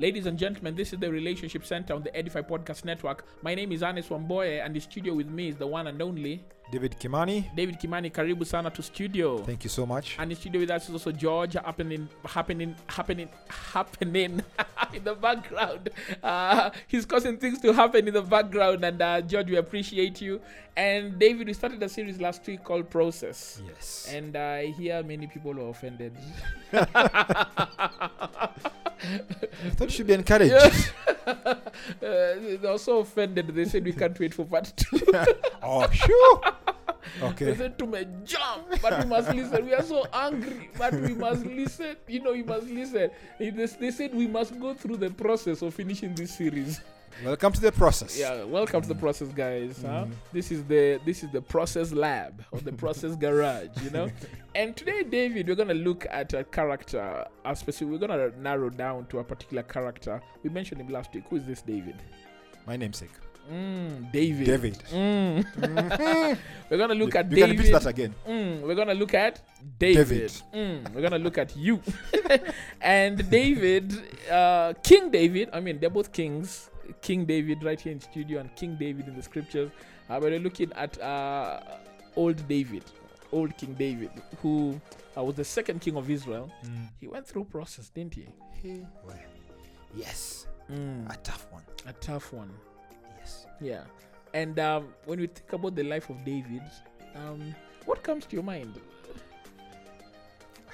Ladies and gentlemen, this is the Relationship Center on the Edify Podcast Network. My name is Ernest Wamboye, and the studio with me is the one and only David Kimani, David Kimani. Karibu sana to studio. thank you so much. And in studio with us is also George happening, happening, happening, happening in the background. Uh, he's causing things to happen in the background. And uh, George, we appreciate you. And David, we started a series last week called Process. Yes. And I hear many people are offended. I thought you should be encouraged. uh, they are so offended. They said we can't wait for part two. oh, sure. They said to me, jump, but we must listen. We are so angry, but we must listen. You know, we must listen. They, said we must go through the process of finishing this series. Welcome to the process. Yeah, welcome to the process, guys. Huh? Mm-hmm. This is the this is the process lab or the process garage. You know. and today, David, we're gonna look at a character. A specific. We're gonna narrow down to a particular character. We mentioned him last week. Who is this, David? My namesake. Mm, David. David. Mm. we're gonna look you, at you can David. repeat that again. Mm, we're gonna look at David. David. Mm, we're gonna look at you. and David, uh, King David. I mean, they're both kings. King David right here in studio, and King David in the scriptures. Uh, we're looking at uh, old David, old King David, who uh, was the second king of Israel. He went through process, didn't he? Hey, well, yes. Mm, A tough one. a tough one. Yeah. And um, when we think about the life of David, um, what comes to your mind?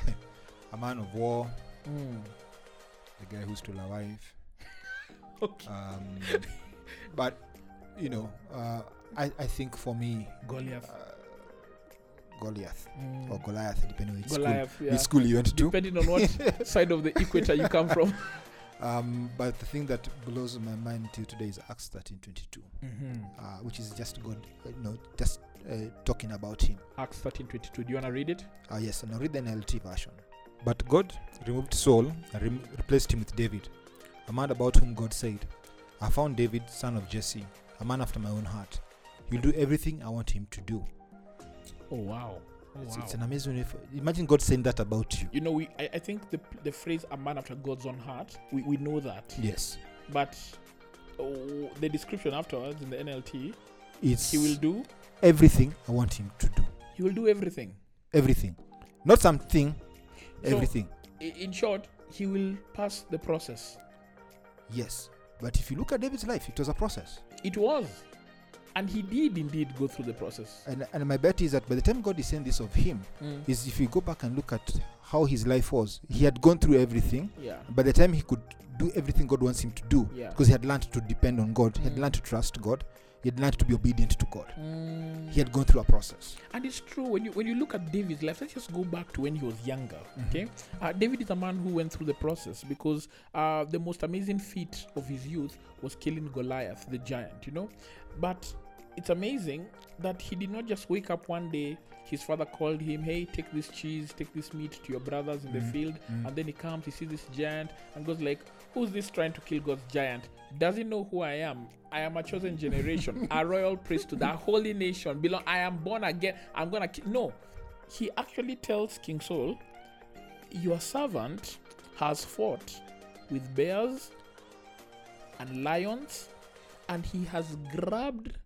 A man of war, Mm. the guy who stole a wife. Okay. Um, but, you know, uh, I, I think for me, Goliath. uh, Goliath Mm. or Goliath, depending on which school, Goliath, yeah. which school you went to. Depending on what side of the equator you come from. Um, but the thing that blows my mind till today is Acts 13:22, Mm-hmm. uh, which is just God, uh, you know, just uh, talking about Him. Acts thirteen twenty two. Do you want to read it? Uh, yes, and I'll read the NLT version. But God removed Saul and rem- replaced him with David, a man about whom God said, I found David, son of Jesse, a man after my own heart. He'll do everything I want him to do. Oh wow. Oh, It's, wow. it's an amazing. If, imagine God saying that about you. you know, we I, I think the the phrase "a man after God's own heart," we, we know that, Yes, but oh, the description afterwards in the NLT, it's he will do everything I want him to do. he will do everything. Everything, not something. So- Everything. I- In short, he will pass the process. Yes, but if you look at David's life, it was a process. It was, and he did indeed go through the process. And, and my bet is that by the time God is saying this of him, Mm. is if you go back and look at how his life was, he had gone through everything. Yeah. By the time he could do everything God wants him to do, Yeah. because he had learned to depend on God, he had Mm. learned to trust God, he had learned to be obedient to God. Mm. He had gone through a process. And it's true when you when you look at David's life. Let's just go back to when he was younger. Mhm. Okay, uh, David is a man who went through the process because uh, the most amazing feat of his youth was killing Goliath, the giant. You know, but it's amazing that he did not just wake up one day. His father called him, "Hey, take this cheese, take this meat to your brothers in the Mhm. field." Mm. And then he comes, he sees this giant, and goes like, "Who's this trying to kill God's giant? Does he know who I am? I am a chosen generation, a royal priesthood, a holy nation. Belong. I am born again. I'm gonna kill." No, he actually tells King Saul, "Your servant has fought with bears and lions, and he has grabbed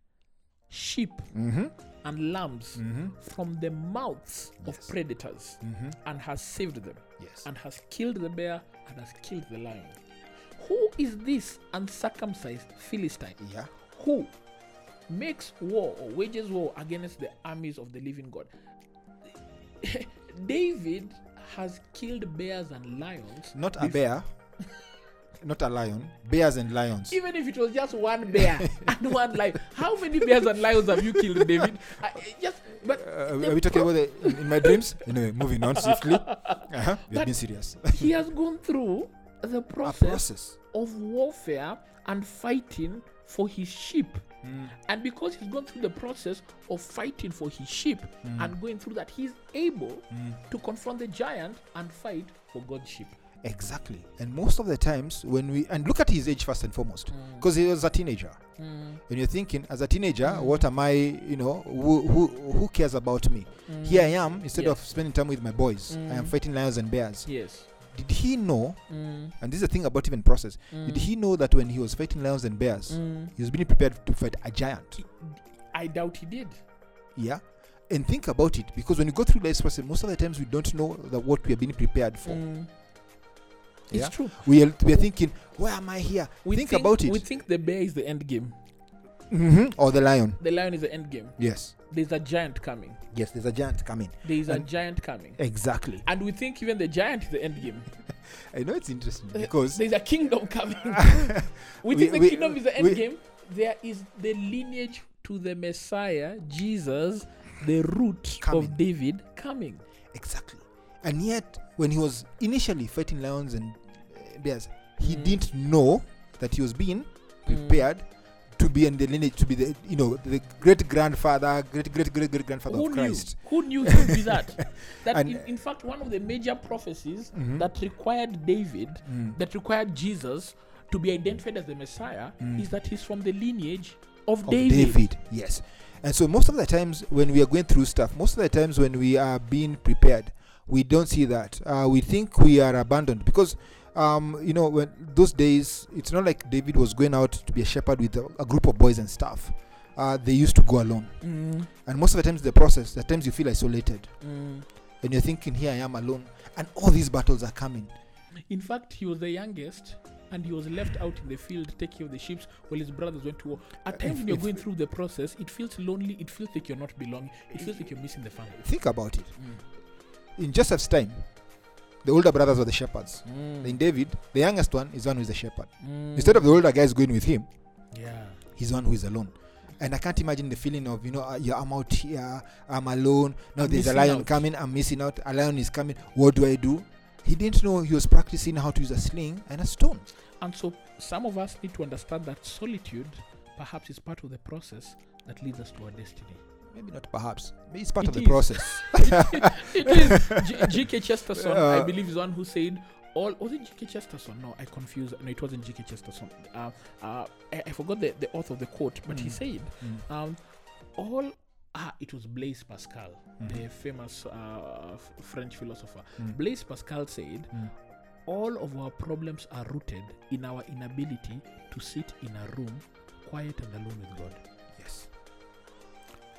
sheep Mm-hmm. and lambs Mm-hmm. from the mouths of predators Mm-hmm. and has saved them." Yes. and has killed the bear and has killed the lion. Who is this uncircumcised Philistine yeah. who makes war or wages war against the armies of the living God? David has killed bears and lions. Not a bear, not a lion. Bears and lions. Even if it was just one bear and one lion, how many bears and lions have you killed, David? I, just, but Uh, the are we talking about the, in, in my dreams? Anyway, moving on swiftly. Uh-huh. We But- have been serious. he has gone through the process process. of warfare and fighting for his sheep. Mm. And because he's gone through the process of fighting for his sheep Mm. and going through that, he's able Mm. to confront the giant and fight for God's sheep. Exactly. And most of the times when we and look at his age first and foremost, because he was a teenager. Mm, When you're thinking, as a teenager, Mm. what am I? You know, who who, who cares about me? mm. Here I am. Instead Yes. of spending time with my boys, I am Mm. fighting lions and bears. Yes. did he know? Mm, And this is the thing about even process. mm, Did he know that when he was fighting lions and bears, mm. he was being prepared to fight a giant? I doubt he did. Yeah. And think about it, because when you go through life's process, most of the times we don't know that what we are being prepared for. Mm. Yeah. It's true. We are we are thinking, why am I here? We think, about it. We think the bear is the end game. hmm Or the lion. The lion is the end game. Yes. There's a giant coming. Yes. There's a giant coming. There is a giant coming. Exactly. And we think even the giant is the end game. I know it's interesting Uh, because There's a kingdom coming. we We- think the we- kingdom is the end we- game. There is the lineage to the Messiah, Jesus, the root Coming. of David coming. exactly, and yet when he was initially fighting lions and he Mm. didn't know that he was being Mm. prepared to be in the lineage, to be the you know the great grandfather, great great great great grandfather Who of knew? Christ. Who knew he would be that? That And- in, in fact, one of the major prophecies Mhm. that required David, Mm. that required Jesus to be identified as the Messiah, Mm. is that he's from the lineage of, of David. David. Yes. And so most of the times when we are going through stuff, most of the times when we are being prepared, we don't see that. Uh, we think we are abandoned because, um, you know, when those days, it's not like David was going out to be a shepherd with a, a group of boys and stuff. Uh, they used to go alone. Mm, And most of the times, the process, at times you feel isolated. mm. And you're thinking, here I am alone. And all these battles are coming. In fact, he was the youngest and he was left out in the field taking care of the sheep while his brothers went to war. At Uh, times, if- when you're going through the process, it feels lonely, it feels like you're not belonging, it feels like you're missing the family. Think about it. Mm. In Joseph's time, the older brothers were the shepherds. Mm. In David, the youngest one is the one who is the shepherd. Mm. Instead of the older guys going with him, yeah. he's the one who is alone. And I can't imagine the feeling of, you know, uh, yeah, I'm out here, I'm alone. Now I'm there's a lion out. coming, I'm missing out. A lion is coming. What do I do? He didn't know he was practicing how to use a sling and a stone. And so some of us need to understand that solitude perhaps is part of the process that leads us to our destiny. Maybe not perhaps. Maybe it's part It of the process. it is. G.K. Chesterton, I believe, is one who said, all was it G.K. Chesterton? No, I confused. No, it wasn't G.K. Chesterton. Uh, uh, I, I forgot the, the author of the quote, but he Mm. said, Mm. um, all ah, it was Blaise Pascal, Mhm. the famous uh, f- French philosopher. Mm. Blaise Pascal said, Mm. all of our problems are rooted in our inability to sit in a room quiet and alone with God.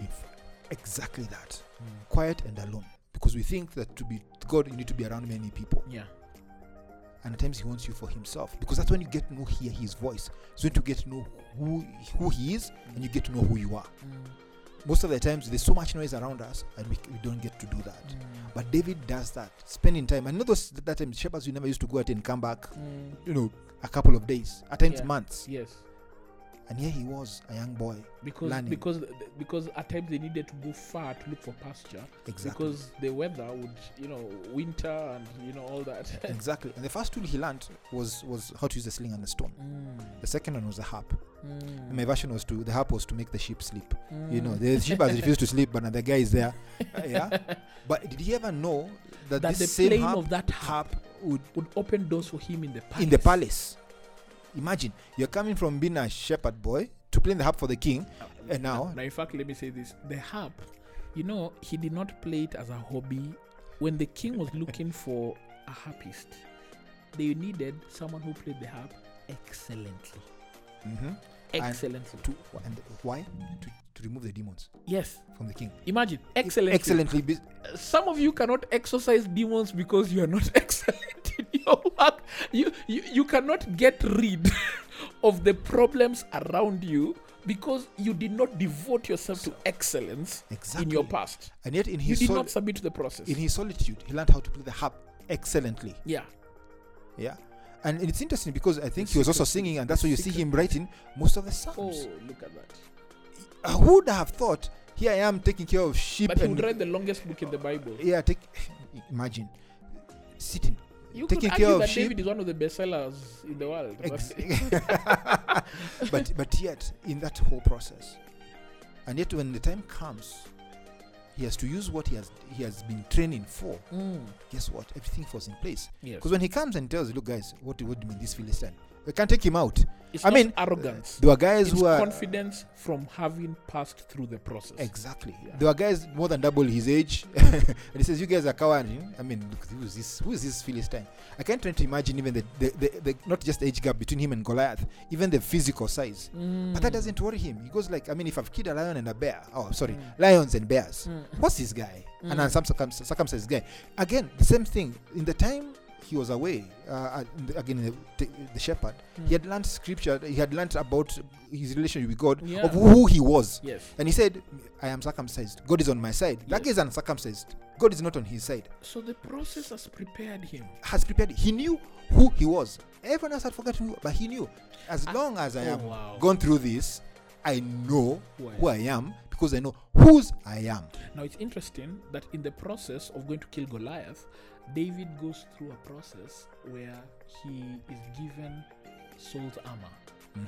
If exactly that. Hmm. Quiet and alone. Because we think that to be God, you need to be around many people. Yeah. And at times he wants you for himself. Because that's when you get to know hear his voice. So when you get to know who who he is hmm. and you get to know who you are. Hmm. Most of the times there's so much noise around us and we, we don't get to do that. But David does that, spending time. And not those that time shepherds we never used to go out and come back, Mm. you know, a couple of days, at times Yeah. months. Yes. And here he was, a young boy. because learning. because because at times they needed to go far to look for pasture Exactly. because the weather would you know winter and you know all that exactly. And the first tool he learned was was how to use the sling and the stone. Mm, The second one was the harp. mm, My version was to the harp was to make the sheep sleep. You know, mm. the sheep has refused to sleep, but now the guy is there. Uh, yeah. But did he ever know that, that the same harp, of that harp harp would would open doors for him in the palace in the palace? Imagine you're coming from being a shepherd boy to playing the harp for the king, and now now in fact let me say this. The harp you know he did not play it as a hobby. When the king was looking for a harpist they needed someone who played the harp excellently. Mm-hmm. excellently. to and why? To, to remove the demons yes. from the king. imagine. Excellently. Excellently. Some of you cannot exorcise demons because you are not excellent your work. You, you you cannot get rid of the problems around you because you did not devote yourself to excellence exactly. in your past. and yet in You his did sol- not submit to the process. in his solitude, he learned how to play the harp excellently. yeah. Yeah. And it's interesting because I think he was also singing, and that's why you see him writing most of the songs. Oh, look at that. Who would have thought? Here I am taking care of sheep But he would write the longest book in the Bible. yeah, take imagine sitting. You taking could care of that sheep. David is one of the best sellers in the world. but- Ex- but but yet in that whole process, and yet when the time comes, he has to use what he has he has been training for. Mm, Guess what? Everything falls in place. yes. Because when he comes and tells you, look, guys, what, what do you mean this Philistine? We can't take him out. It's I mean, arrogance. there were guys It's who are confidence from having passed through the process. exactly. Yeah. There were guys more than double his age, and he says, "You guys are cowardly." I mean, look, who is this? Who is this Philistine? I can't try to imagine even the, the, the, the not just age gap between him and Goliath, even the physical size. But that Mm. doesn't worry him. He goes like, I mean, if I've killed a lion and a bear, oh sorry, Mm. lions and bears. Mm. What's this guy? And Mm. then some circum- circumcised guy. Again, the same thing. In the time he was away, uh, again, the, the shepherd, Mm. he had learned scripture. He had learned about his relationship with God, Yeah. of who he was. Yes. And he said, I am circumcised. God is on my side. That Yes. is uncircumcised. God is not on his side. So the process has prepared him. Has prepared. He knew who he was. Everyone else had forgotten who, but he knew. As Ah, long as I oh, am wow. gone through this, I know Who I who I am because I know whose I am. Now it's interesting that in the process of going to kill Goliath, David goes through a process where he is given Saul's armor.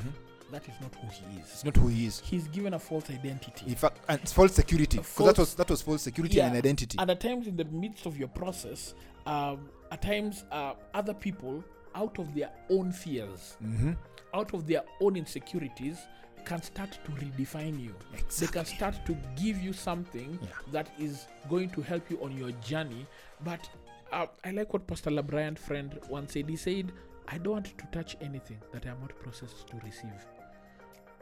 That is not who he is. It's not who he is. He's given a false identity. In fact, and false security. Because that was that was false security Yeah. and identity. And at times in the midst of your process, um, at times uh, other people, out of their own fears, mm-hmm. out of their own insecurities, can start to redefine you. They can start to give you something Yeah. that is going to help you on your journey. But uh, I like what Pastor LeBryant friend once said. He said, I don't want to touch anything that I am not processed to receive.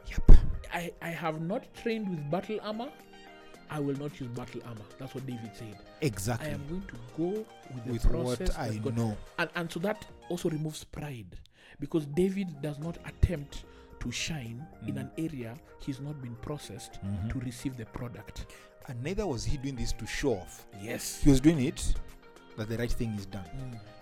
Yep. I, I have not trained with battle armor. I will not use battle armor. That's what David said. Exactly. I am going to go with the With process what I God- know. and, and so that also removes pride because David does not attempt to shine in Mm. an area he's not been processed Mhm. to receive the product. And neither was he doing this to show off. Yes. He was doing it that the right thing is done.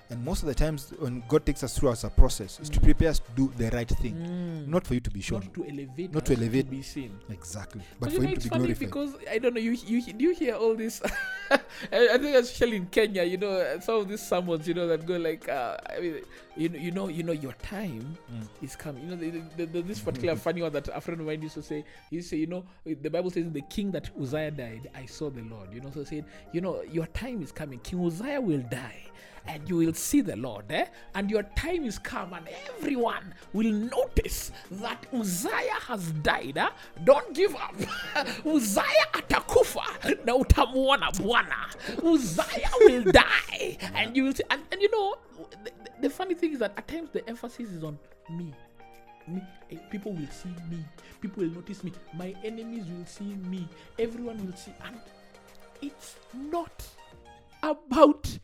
And most of the times, when God takes us through as a process, is to Mm. prepare us to do the right thing, Mm. not for you to be shown. Not to elevate, Not to us, elevate. be seen. Exactly. But But for you know, him to it's be funny glorified. because I don't know. You you do you hear all this? I think especially in Kenya, you know, some of these sermons, you know, that go like, uh, I mean, you know, you know, you know, your time Mm. is coming. You know, the, the, the, this particular funny one that a friend of mine used to say. He used to say, you know, the Bible says, the king that Uzziah died, I saw the Lord. You know, so saying, you know, your time is coming. King Uzziah will die. And you will see the Lord, eh? And your time is come, and everyone will notice that Uzziah has died. Eh? Don't give up. Uzziah atakufa na utamuona Bwana. Uzziah will die, and you will see. And, and you know, the, the funny thing is that at times the emphasis is on me. Me, eh, people will see me. People will notice me. My enemies will see me. Everyone will see, and it's not about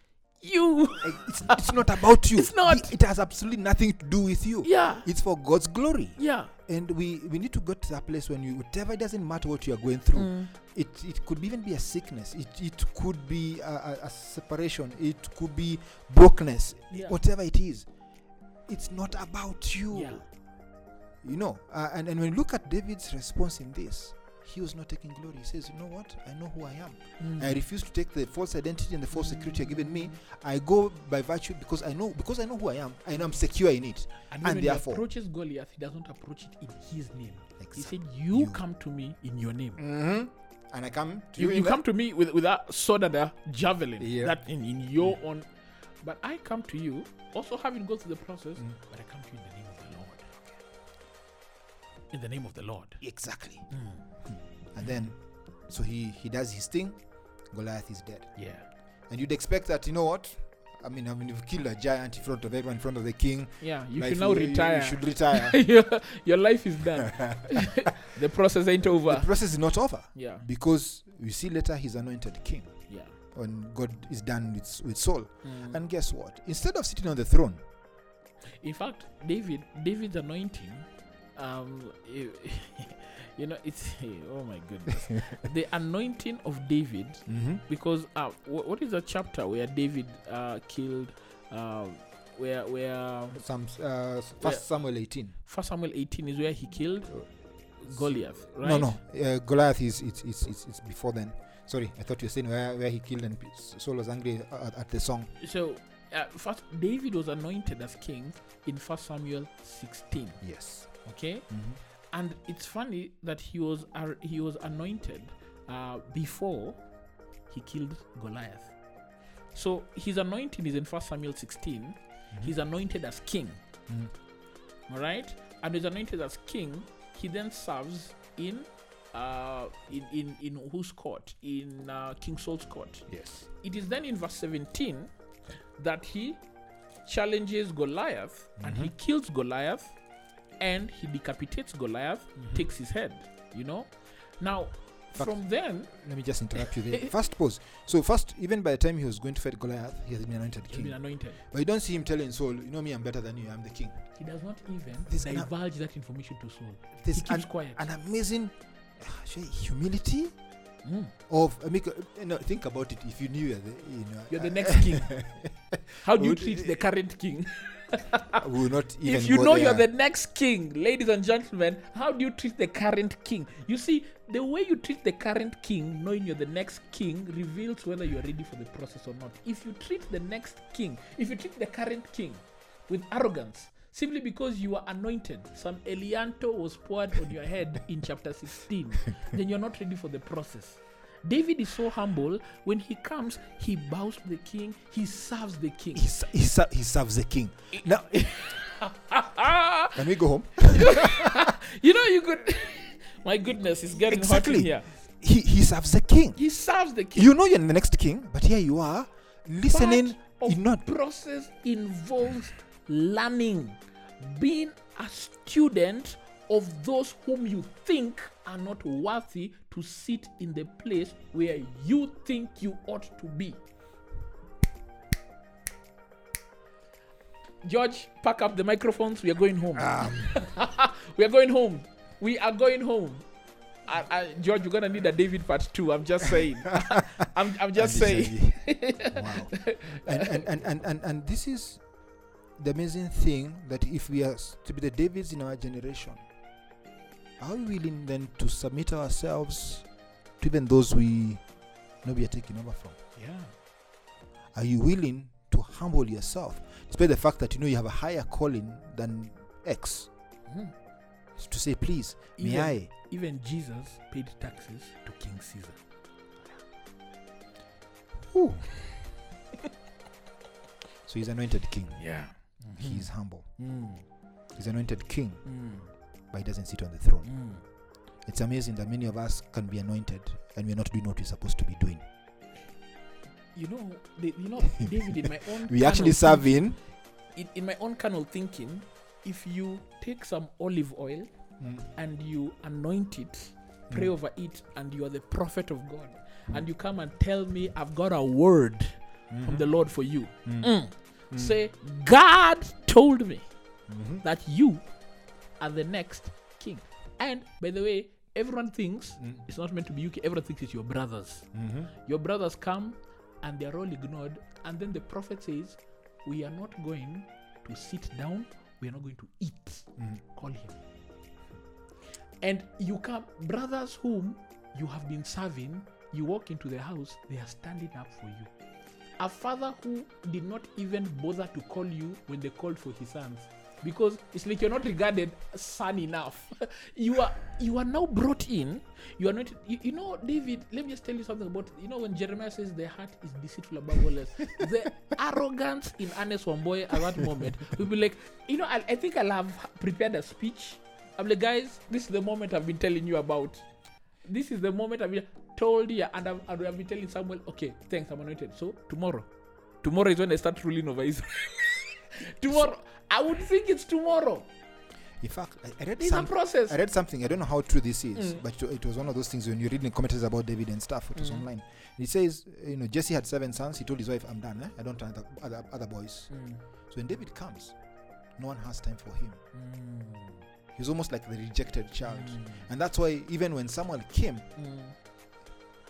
you. Eh, It's, it's not about you. It's not. It, it has absolutely nothing to do with you. Yeah, It's for God's glory. yeah. And we, we need to go to that place when you, whatever, it doesn't matter what you are going through. Mm. It, it could even be a sickness. It, it could be a, a, a separation. It could be brokenness. Yeah. Whatever it is, it's not about you. Yeah. You know, uh, and, and when you look at David's response in this, he was not taking glory. He says, You know what? I know who I am. Mm. I refuse to take the false identity and the false security you're giving me. I go by virtue because I know because I know who I am. I know I'm secure in it. And, and he therefore- approaches Goliath, he doesn't approach it in his name. He said, "You, You. come to me in your name. Mm-hmm. And I come to You, you. you come to me with with that sword and a javelin. Yeah. That in, in your own. But I come to you, also having gone through the process. Mm. But I come to you in the name of the Lord. In the name of the Lord. Exactly. Mm. And then, so he he does his thing. Goliath is dead. Yeah. And you'd expect that, you know what? I mean, I mean, you've killed a giant in front of everyone, in front of the king. Yeah. You Life- should now you- retire. You should retire. your, your life is done. the process ain't over. the process is not over Yeah. because you see later he's anointed king Yeah. when God is done with, with Saul. Mm. And guess what? Instead of sitting on the throne, In fact, David, David's anointing, um, you, know, it's oh my goodness, the anointing of David, because uh, wh- what is the chapter where David uh, killed, uh, where where Some, uh, First Yeah. Samuel 18. First Samuel 18 is where he killed Goliath, right? No, no. Uh, Goliath is it's, it's, it's, it's before then. Sorry, I thought you were saying where, where he killed and Saul was angry at, at the song. So, uh, first David was anointed as king in First Samuel 16. Yes. Okay. And it's funny that he was ar- he was anointed uh, before he killed Goliath. So his anointing is in First Samuel 16. He's anointed as king. Mhm. All right, and is anointed as king, he then serves in uh, in, in in whose court? In uh, King Saul's court. Yes. It is then in verse 17 that he challenges Goliath and he kills Goliath and he decapitates Goliath, takes his head, you know. Now, Fact- from then, Let me just interrupt you there. First pause. So first, even by the time he was going to fight Goliath, he has been anointed he's been king. anointed. But you don't see him telling Saul, you know me, I'm better than you, I'm the king. He does not even This an- divulge that information to Saul. This he keeps an, quiet. an amazing uh, humility Mm. of I mean, uh, you know, think about it. If you knew you're the, you know, You're the next king. How do you treat the current king? we will not even. if you know you're the next king, ladies and gentlemen, how do you treat the current king? You see, the way you treat the current king, knowing you're the next king, reveals whether you're ready for the process or not. If you treat the next king, if you treat the current king with arrogance, simply because you are anointed, some Elianto was poured on your head in chapter 16, then you're not ready for the process. David is so humble. When he comes, he bows to the king, he serves the king. he, he, he serves the king. Now, can we go home? You know, you could. My goodness, it's getting hot Exactly. in here. He he serves the king. He serves the king. You know you're in the next king, but here you are listening. Part not process involves learning, being a student of those whom you think are not worthy to sit in the place where you think you ought to be. George, pack up the microphones. We are going home. um, we are going home. We are going home. I, I, George, you're gonna need a David part two. I'm just saying. I'm, I'm just saying. wow. And, and, and, and, and, and this is the amazing thing that if we are to be the Davids in our generation, are we willing then to submit ourselves to even those we know we are taking over from? Yeah. Are you willing to humble yourself, despite the fact that you know you have a higher calling than X? Mhm. To say, please, may I? Even Jesus paid taxes to King Caesar. Ooh. so he's anointed king. Yeah. He's humble. Mm, He's anointed king, mm, but he doesn't sit on the throne. mm. It's amazing that many of us can be anointed and we're not doing what we're supposed to be doing. You know, the, you know, David, in my own We actually serve in. in, in my own carnal thinking, if you take some olive oil and you anoint it, pray Mm. over it, and you are the prophet of God, and you come and tell me I've got a word from the Lord for you. Mm. Mm. Say, God told me Mhm. that you are the next king. And by the way, everyone thinks Mm. it's not meant to be you. Everyone thinks it's your brothers. Mhm. Your brothers come and they're all ignored. And then the prophet says, We are not going to sit down, we are not going to eat. Mm. Call him. And you come, brothers whom you have been serving, you walk into the house, they are standing up for you. A father who did not even bother to call you when they called for his sons. Because it's like you're not regarded son enough. you are you are now brought in. You are not you, you know, David, let me just tell you something about you know when Jeremiah says the heart is deceitful above all else. the arrogance in Ernest Wamboy at that moment will be like, you know, I, I think I'll have prepared a speech. I'm like, guys, this is the moment I've been telling you about. This is the moment I've been told you, and I've, and I've been telling Samuel, okay, thanks, I'm anointed. So tomorrow, tomorrow is when I start ruling over Israel. tomorrow, I would think it's tomorrow. In fact, I, I read It's a process. I read something. I don't know how true this is, Mm. but it, was one of those things when you're reading commentaries about David and stuff. It was Mm. online. It says, you know, Jesse had seven sons. He told his wife, "I'm done. Eh? I don't want other, other other boys." Mm, So when David comes, no one has time for him. mm, He's almost like the rejected child, mm, and that's why even when Samuel came, mm,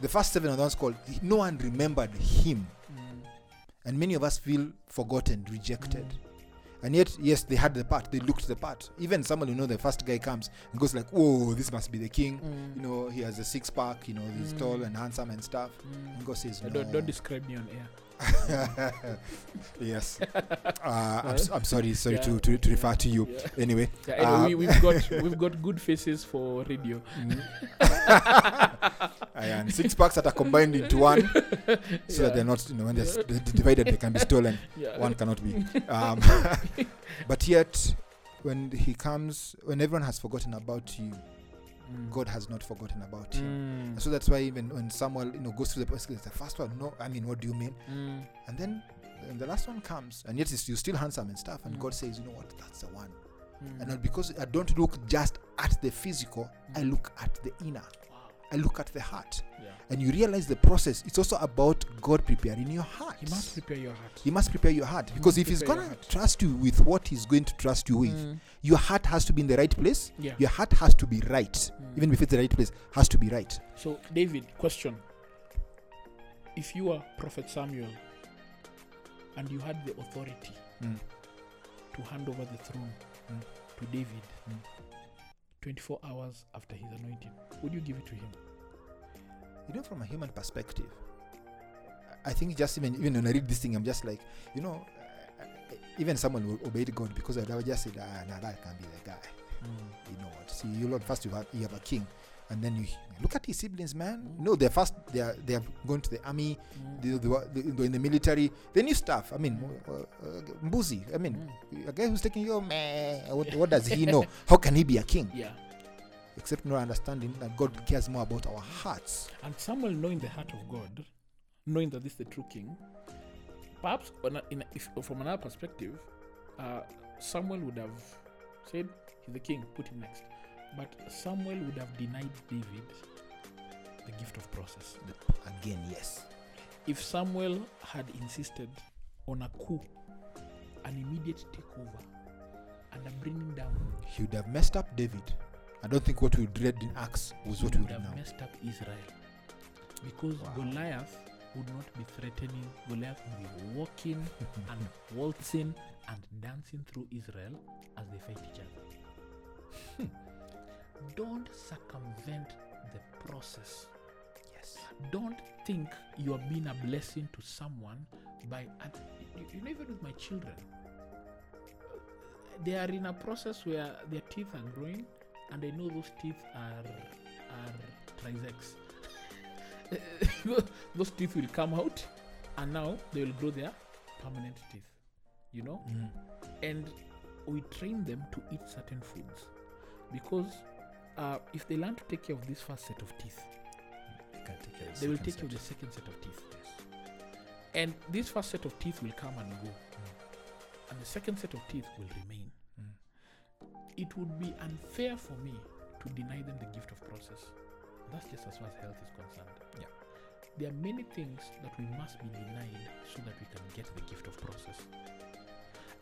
the first seven are the ones called. No one remembered him, and many of us feel forgotten, rejected. And yet, yes, they had the part. They looked the part. Even someone you know, the first guy comes and goes like, "Oh, this must be the king." Mm, You know, he has a six pack. You know, he's Mm. tall and handsome and stuff. mm. And God says, "No." Don't, don't describe me on air. yes. Uh, I'm, I'm sorry, sorry Yeah. to, to, to refer to you. Yeah. Anyway, Yeah, anyway, um, we, we've got we've got good faces for radio. and six packs that are combined into one, so that they're not, you know, when they're, divided, they can be stolen. One cannot be. Um, but yet, when he comes, when everyone has forgotten about you, Mm. God has not forgotten about you. Mm. And so that's why even when Samuel, you know, goes through the process, the first one, no, I mean, what do you mean? Mm. And then and the last one comes, and yet you're still handsome and stuff. And Mm. God says, you know what, that's the one. Mm. And not because I don't look just at the physical, I look at the inner. I look at the heart. Yeah. And you realize the process. It's also about God preparing your heart. He must prepare your heart. He must prepare your heart He because if he's gonna trust you with what he's going to trust you with, Mm. your heart has to be in the right place. Yeah. Your heart has to be right, Mm. even if it's the right place, has to be right. So, David, question. If you are Prophet Samuel and you had the authority Mm. to hand over the throne Mm. to David Mm. 24 hours after his anointing, would you give it to him? You know, from a human perspective, I think just even even when I read this thing, I'm just like, you know, uh, even someone will obey God because I would just say, ah, nah, that can be the guy. You know what? See, you Lord, first you have you have a king, and then you look at his siblings, man. Mm. No, they're first they are they have gone to the army, Mm. they, they, were- they, they're in the military. They knew stuff. I mean, Mm. uh, uh, Mbuzi. I mean, Mm. a guy who's taking your man. What, what does he know? How can he be a king? Yeah. Except not understanding that God cares more about our hearts. And Samuel, knowing the heart of God, knowing that this is the true king, perhaps on a, in a, if, from another perspective, uh, Samuel would have said, He's the king, put him next. But Samuel would have denied David the gift of process. Again, yes. If Samuel had insisted on a coup, an immediate takeover, and a bringing down, He would have messed up David. I don't think what we read in Acts was what we would read have now. messed up Israel. Because Wow. Goliath would not be threatening, Goliath would be walking and waltzing and dancing through Israel as they fight each other. Hmm. Don't circumvent the process. yes. Don't think you are being a blessing to someone by. You know, even with my children, they are in a process where their teeth are growing, and I know those teeth are are trisex. those teeth will come out, and now they will grow their permanent teeth. You know Mm. and we train them to eat certain foods because uh, if they learn to take care of this first set of teeth, They can take care of they will take care of the second set of teeth. And this first set of teeth will come and go, and the second set of teeth will remain. It would be unfair for me to deny them the gift of process. That's just as far as health is concerned. Yeah. There are many things that we must be denied so that we can get the gift of process.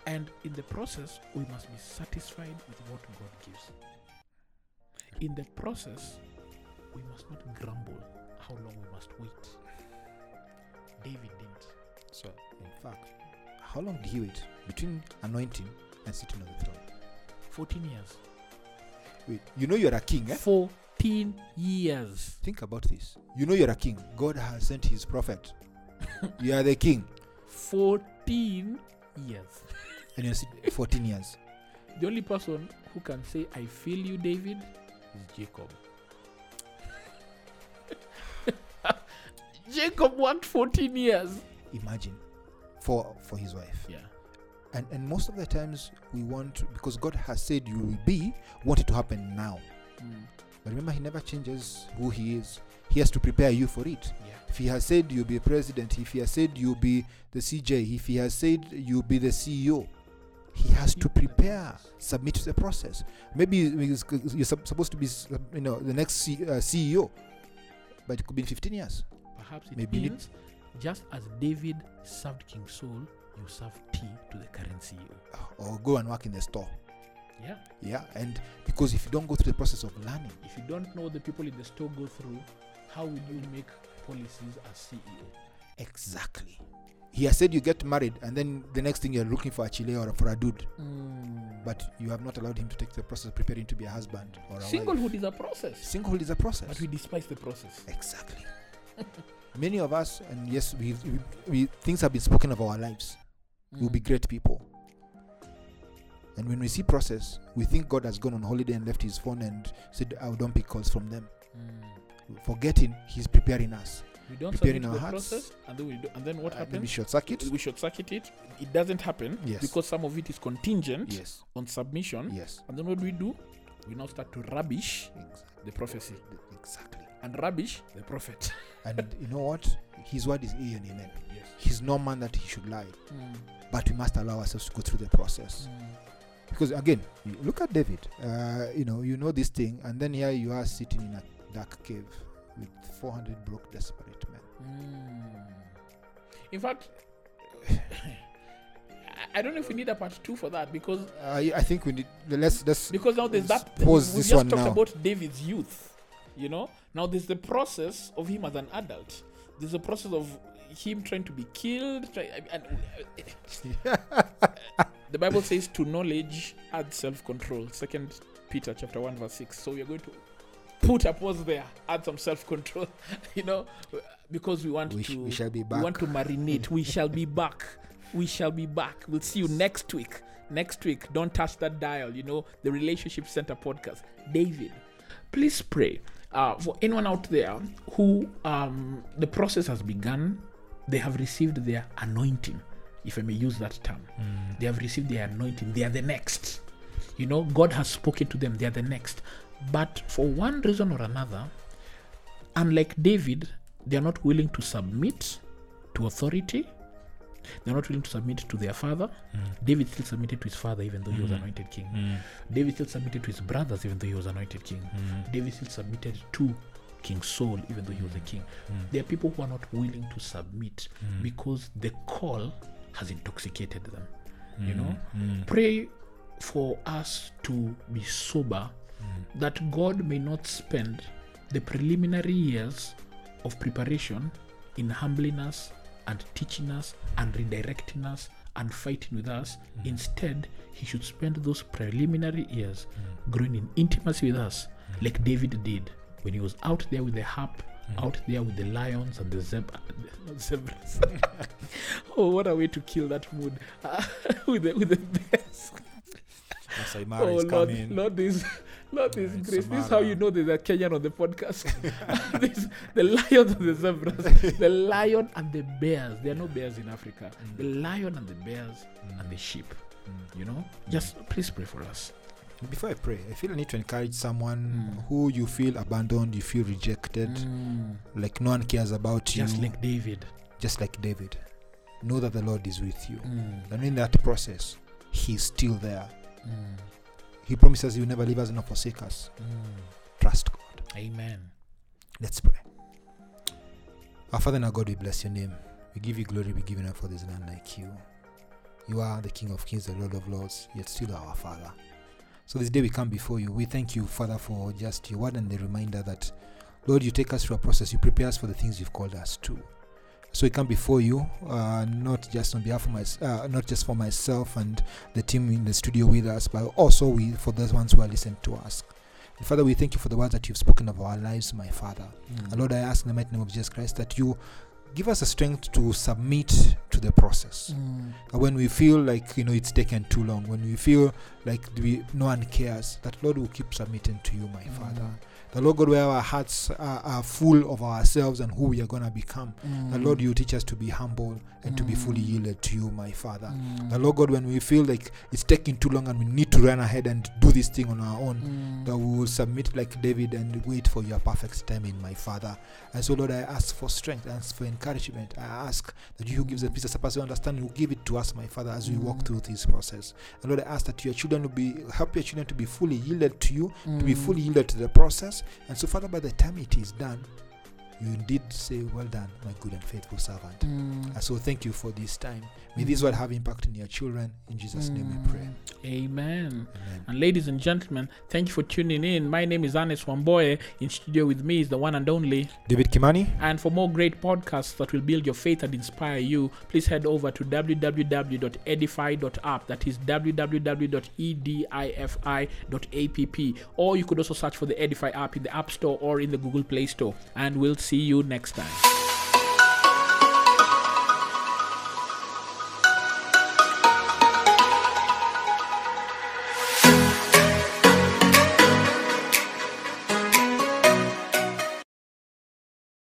And in the process, we must be satisfied with what God gives. In the process, we must not grumble how long we must wait. David didn't. So, in fact, how long did he wait between anointing and sitting on the throne? 14 years. Wait, you know you're a king, eh? 14 years. Think about this. You know you're a king. God has sent his prophet. you are the king. 14 years. And you're 14 years. The only person who can say, I feel you, David, is Jacob. Jacob worked 14 years. Imagine. For for his wife. Yeah. And and most of the times we want because God has said you will be, want it to happen now. Mm. But remember he never changes who he is. He has to prepare you for it. Yeah. If he has said you'll be a president, if he has said you'll be the CJ, if he has said you'll be the CEO, he has to prepare, submit to the process. Maybe you're supposed to be, you know, the next C, uh, CEO, but it could be in 15 years. Perhaps it Maybe means just as David served King Saul, you serve tea to the current CEO. Ah, or go and work in the store. Yeah. Yeah, and because if you don't go through the process of learning, If you don't know the people in the store go through, how will you make policies as CEO? exactly. He has said you get married, and then the next thing you're looking for a chile or for a dude, mm. but you have not allowed him to take the process of preparing to be a husband or a wife. Singlehood is a process, Singlehood is a process. but we despise the process. Exactly. Many of us, and yes, we, we, we things have been spoken of our lives. We'll be great people. And when we see process, we think God has gone on holiday and left his phone and said, "I don't pick calls from them." Mm. Forgetting He's preparing us. We don't Preparing our the hearts. process, and then we do, and then what uh, happens? We short circuit. we should circuit it. It doesn't happen Yes. because some of it is contingent Yes. on submission. Yes. And then what do we do? We now start to rubbish Exactly. the prophecy Exactly. and rubbish the prophet. And you know what? His word is A and amen. yes. He's no man that he should lie. Mm. But we must allow ourselves to go through the process. Because again, look at David. Uh, you know, you know this thing, and then here you are sitting in a dark cave with 400 broke, desperate men. Mm. In fact, I- don't know if we need a part two for that because I, I think we need. Let's let's because now there's that pause we this just talked now. about David's youth, you know. Now there's the process of him as an adult. There's a process of him trying to be killed. Try, and, uh, the Bible says to knowledge add self-control. Second Peter chapter one verse six. So we are going to put a pause there, add some self-control, you know, because we want we, sh- to we shall be we want to marinate. we shall be back. We shall be back. We'll see you next week. Next week. Don't touch that dial. You know, the Relationship Center podcast. David, please pray uh, for anyone out there who um, the process has begun. They have received their anointing, if I may use that term. They have received their anointing. They are the next. You know, God has spoken to them. They are the next. But for one reason or another, unlike David, they are not willing to submit to authority. They're not willing to submit to their father. Mm. David still submitted to his father, even though he was mm. anointed king. Mm. David still submitted to his brothers, even though he was anointed king. David still submitted to King Saul, even though he was a king. There are people who are not willing to submit because the call has intoxicated them. You know, pray for us to be sober, that God may not spend the preliminary years of preparation in humbling us and teaching us and redirecting us and fighting with us. Instead, He should spend those preliminary years growing in intimacy with us, like David did when he was out there with the harp, out there with the lions and the zebra, zebras. oh, what a way to kill that mood with the with the bears. Oh is Lord, coming. Lord, this, Lord, this Right, grace. This is how you know there's a Kenyan on the podcast. this, the lions and the zebras, the lion and the bears. There are no bears in Africa. Mm. The lion and the bears mm. and the sheep. Mm. You know, just please pray for us. Before I pray, I feel I need to encourage someone Mm. who you feel abandoned, you feel rejected, like no one cares about Just you, Just like David. just like David. Know that the Lord is with you. Mm. And in that process, He's still there. He promises He will never leave us nor forsake us. Mm. Trust God. Amen. Let's pray. Our Father and our God, we bless your name. We give you glory, we give you honor for this none like you. You are the King of Kings, the Lord of Lords, yet still our Father. So this day we come before you. We thank you, Father, for just your word and the reminder that, Lord, you take us through a process, you prepare us for the things you've called us to. So we come before you, uh, not just on behalf of my, uh, not just for myself and the team in the studio with us, but also we for those ones who are listening to us. And Father, we thank you for the words that you've spoken of our lives, my Father. And Lord, I ask in the mighty name of Jesus Christ that you give us the strength to submit to the process. Mm. When we feel like you know it's taken too long, when we feel like we, no one cares, that Lord will keep submitting to you, my Father. The Lord God, where our hearts are, are full of ourselves and who we are going to become. The Lord, you teach us to be humble and to be fully Mm. yielded to you, my Father. The Lord God, when we feel like it's taking too long and we need to run ahead and do this thing on our own, that we will submit like David and wait for your perfect timing, my Father. And so, Lord, I ask for strength, I ask for encouragement. I ask that you who gives the peace that surpasses understanding will give it to us, my Father, as we walk Mm. through this process. And Lord, I ask that your children will be help your children to be fully yielded to you, to be fully yielded to the process. And so, Father, by the time it is done, you indeed say, Well done, my good and faithful servant. Mm. And so, thank you for this time. May mm. this word have impact in your children. In Jesus' name we mm. pray. Amen. Amen. And ladies and gentlemen, thank you for tuning in. My name is Ernest Wamboye. In studio with me is the one and only. David Kimani. And for more great podcasts that will build your faith and inspire you, please head over to www.edify.app. That is www.edify.app. Or you could also search for the Edify app in the App Store or in the Google Play Store. And we'll see you next time.